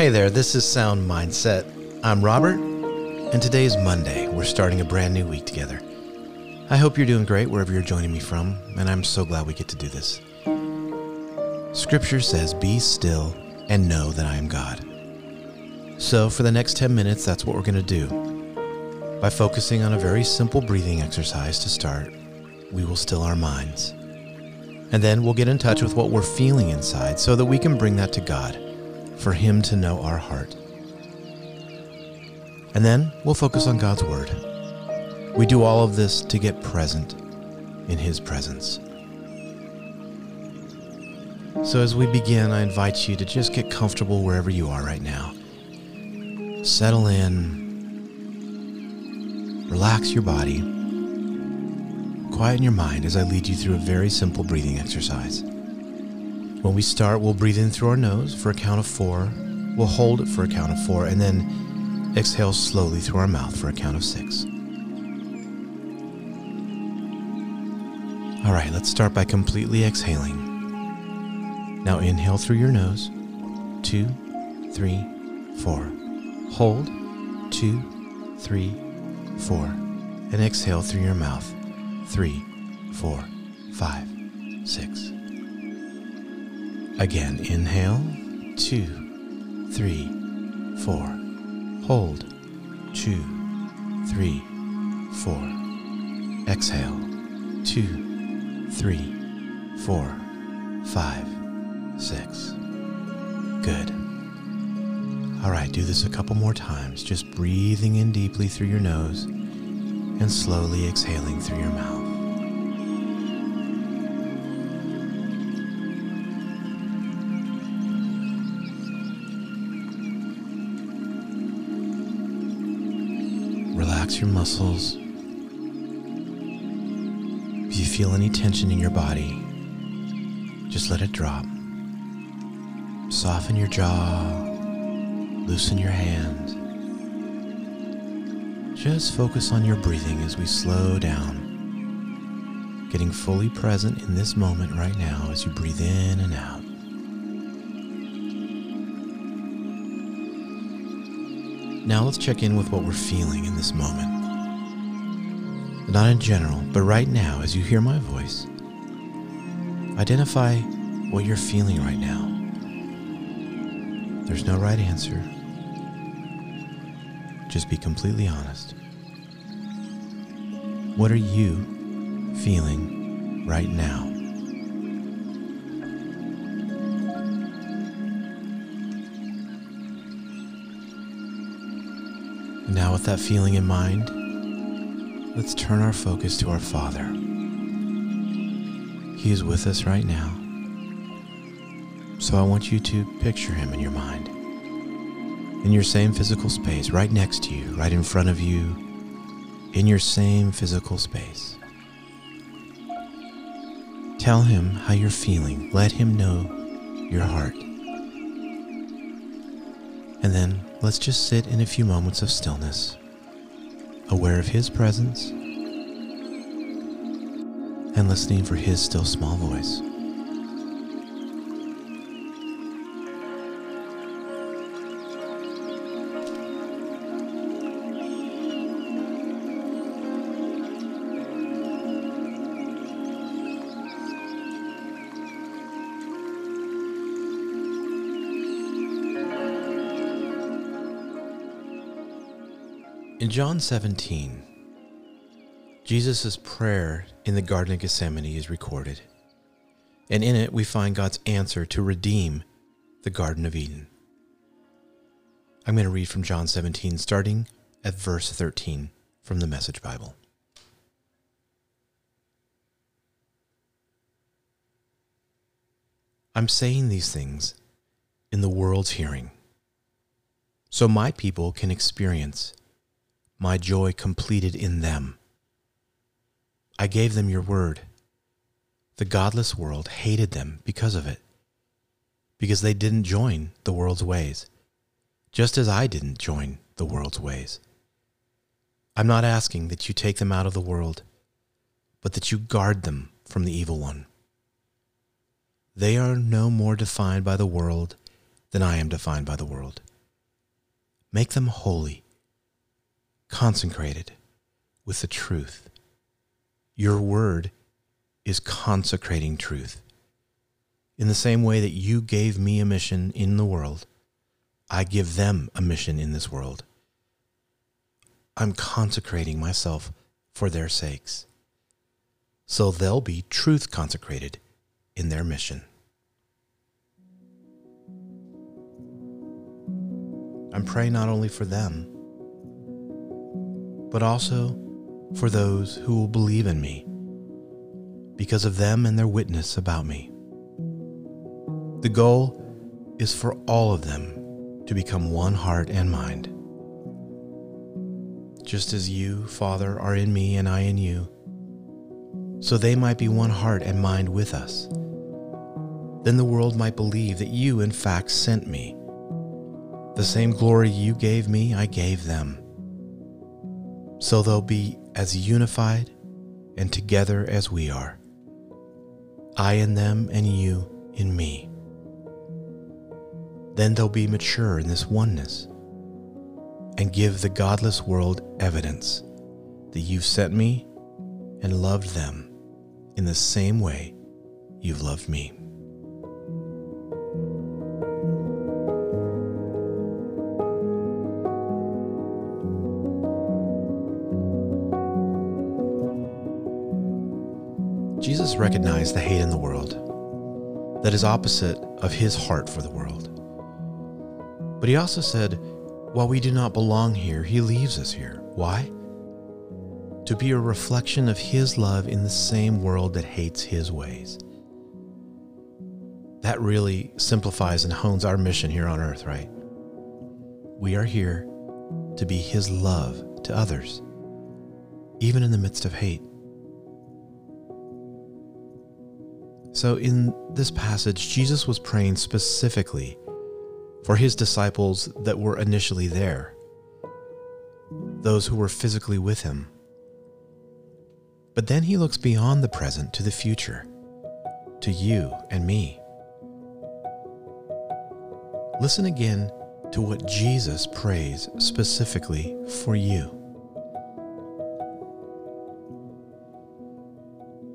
Hey there, this is Sound Mindset. I'm Robert, and today is Monday. We're starting a brand new week together. I hope you're doing great wherever you're joining me from, and I'm so glad we get to do this. Scripture says, Be still and know that I am God. So, for the next 10 minutes, that's what we're going to do. By focusing on a very simple breathing exercise to start, we will still our minds. And then we'll get in touch with what we're feeling inside so that we can bring that to God for Him to know our heart. And then we'll focus on God's Word. We do all of this to get present in His presence. So, as we begin, I invite you to just get comfortable wherever you are right now. Settle in, relax your body, quieten your mind as I lead you through a very simple breathing exercise. When we start, we'll breathe in through our nose for a count of four. We'll hold it for a count of four, and then exhale slowly through our mouth for a count of six. All right, let's start by completely exhaling. Now inhale through your nose. Two, three, four. Hold. Two, three, four. And exhale through your mouth. Three, four, five, six. Again, inhale, two, three, four. Hold, two, three, four. Exhale, two, three, four, five, six. Good. All right, do this a couple more times, just breathing in deeply through your nose and slowly exhaling through your mouth. Relax your muscles. If you feel any tension in your body, just let it drop. Soften your jaw, loosen your hands. Just focus on your breathing as we slow down, getting fully present in this moment right now as you breathe in and out. Now let's check in with what we're feeling in this moment. Not in general, but right now as you hear my voice. Identify what you're feeling right now. There's no right answer. Just be completely honest. What are you feeling right now? Now, with that feeling in mind, let's turn our focus to our Father. He is with us right now. So I want you to picture him in your mind. In your same physical space, right next to you, right in front of you, in your same physical space. Tell him how you're feeling. Let him know your heart. And then let's just sit in a few moments of stillness, aware of his presence and listening for his still small voice. In John 17, Jesus' prayer in the Garden of Gethsemane is recorded, and in it we find God's answer to redeem the Garden of Eden. I'm going to read from John 17, starting at verse 13 from the Message Bible. I'm saying these things in the world's hearing, so my people can experience my joy completed in them. I gave them your word. The godless world hated them because of it, because they didn't join the world's ways, just as I didn't join the world's ways. I'm not asking that you take them out of the world, but that you guard them from the evil one. They are no more defined by the world than I am defined by the world. Make them holy, consecrated with the truth. Your word is consecrating truth. In the same way that you gave me a mission in the world, I give them a mission in this world. I'm consecrating myself for their sakes, so they'll be truth consecrated in their mission. I'm praying not only for them, but also for those who will believe in me because of them and their witness about me. The goal is for all of them to become one heart and mind. Just as you, Father, are in me and I in you, so they might be one heart and mind with us. Then the world might believe that you, in fact, sent me. The same glory you gave me, I gave them. So they'll be as unified and together as we are. I in them and you in me. Then they'll be mature in this oneness and give the godless world evidence that you've sent me and loved them in the same way you've loved me. Jesus recognized the hate in the world that is opposite of his heart for the world. But he also said, while we do not belong here, he leaves us here. Why? To be a reflection of his love in the same world that hates his ways. That really simplifies and hones our mission here on earth, right? We are here to be his love to others, even in the midst of hate. So, in this passage, Jesus was praying specifically for his disciples that were initially there, those who were physically with him. But then he looks beyond the present to the future, to you and me. Listen again to what Jesus prays specifically for you.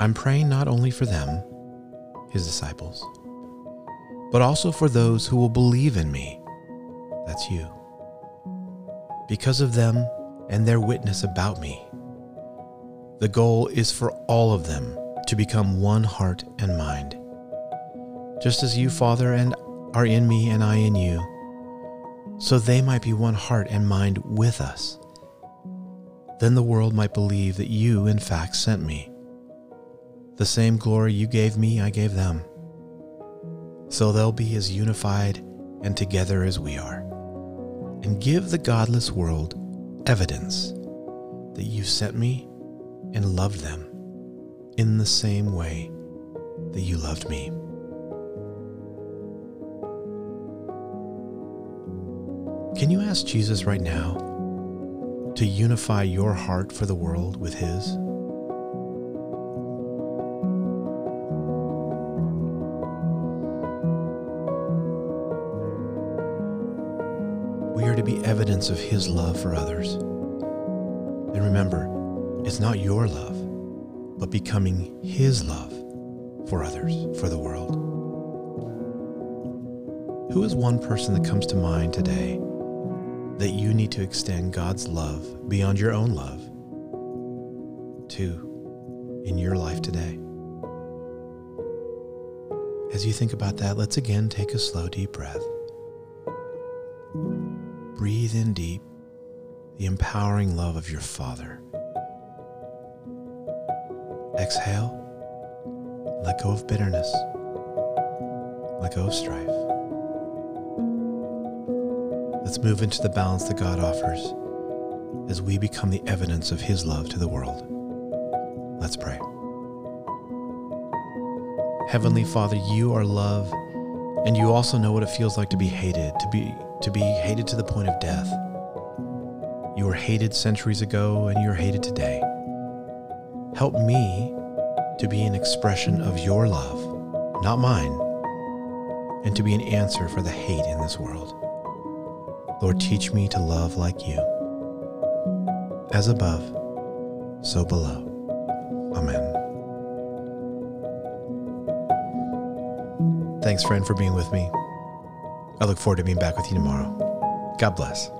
I'm praying not only for them, his disciples, but also for those who will believe in me. That's you. Because of them and their witness about me. The goal is for all of them to become one heart and mind. Just as you, Father, and are in me and I in you, so they might be one heart and mind with us. Then the world might believe that you, in fact, sent me. The same glory you gave me, I gave them so they'll be as unified and together as we are, and give the godless world evidence that you sent me and loved them in the same way that you loved me. Can you ask Jesus right now to unify your heart for the world with His? To be evidence of His love for others. And remember, it's not your love, but becoming His love for others, for the world. Who is one person that comes to mind today that you need to extend God's love beyond your own love to in your life today? As you think about that, let's again take a slow, deep breath. Breathe in deep the empowering love of your Father. Exhale, let go of bitterness, let go of strife. Let's move into the balance that God offers as we become the evidence of His love to the world. Let's pray. Heavenly Father, you are love, and you also know what it feels like to be hated, to be to be hated to the point of death. You were hated centuries ago and you're hated today. Help me to be an expression of your love, not mine, and to be an answer for the hate in this world. Lord, teach me to love like you. As above, so below. Amen. Thanks, friend, for being with me. I look forward to being back with you tomorrow. God bless.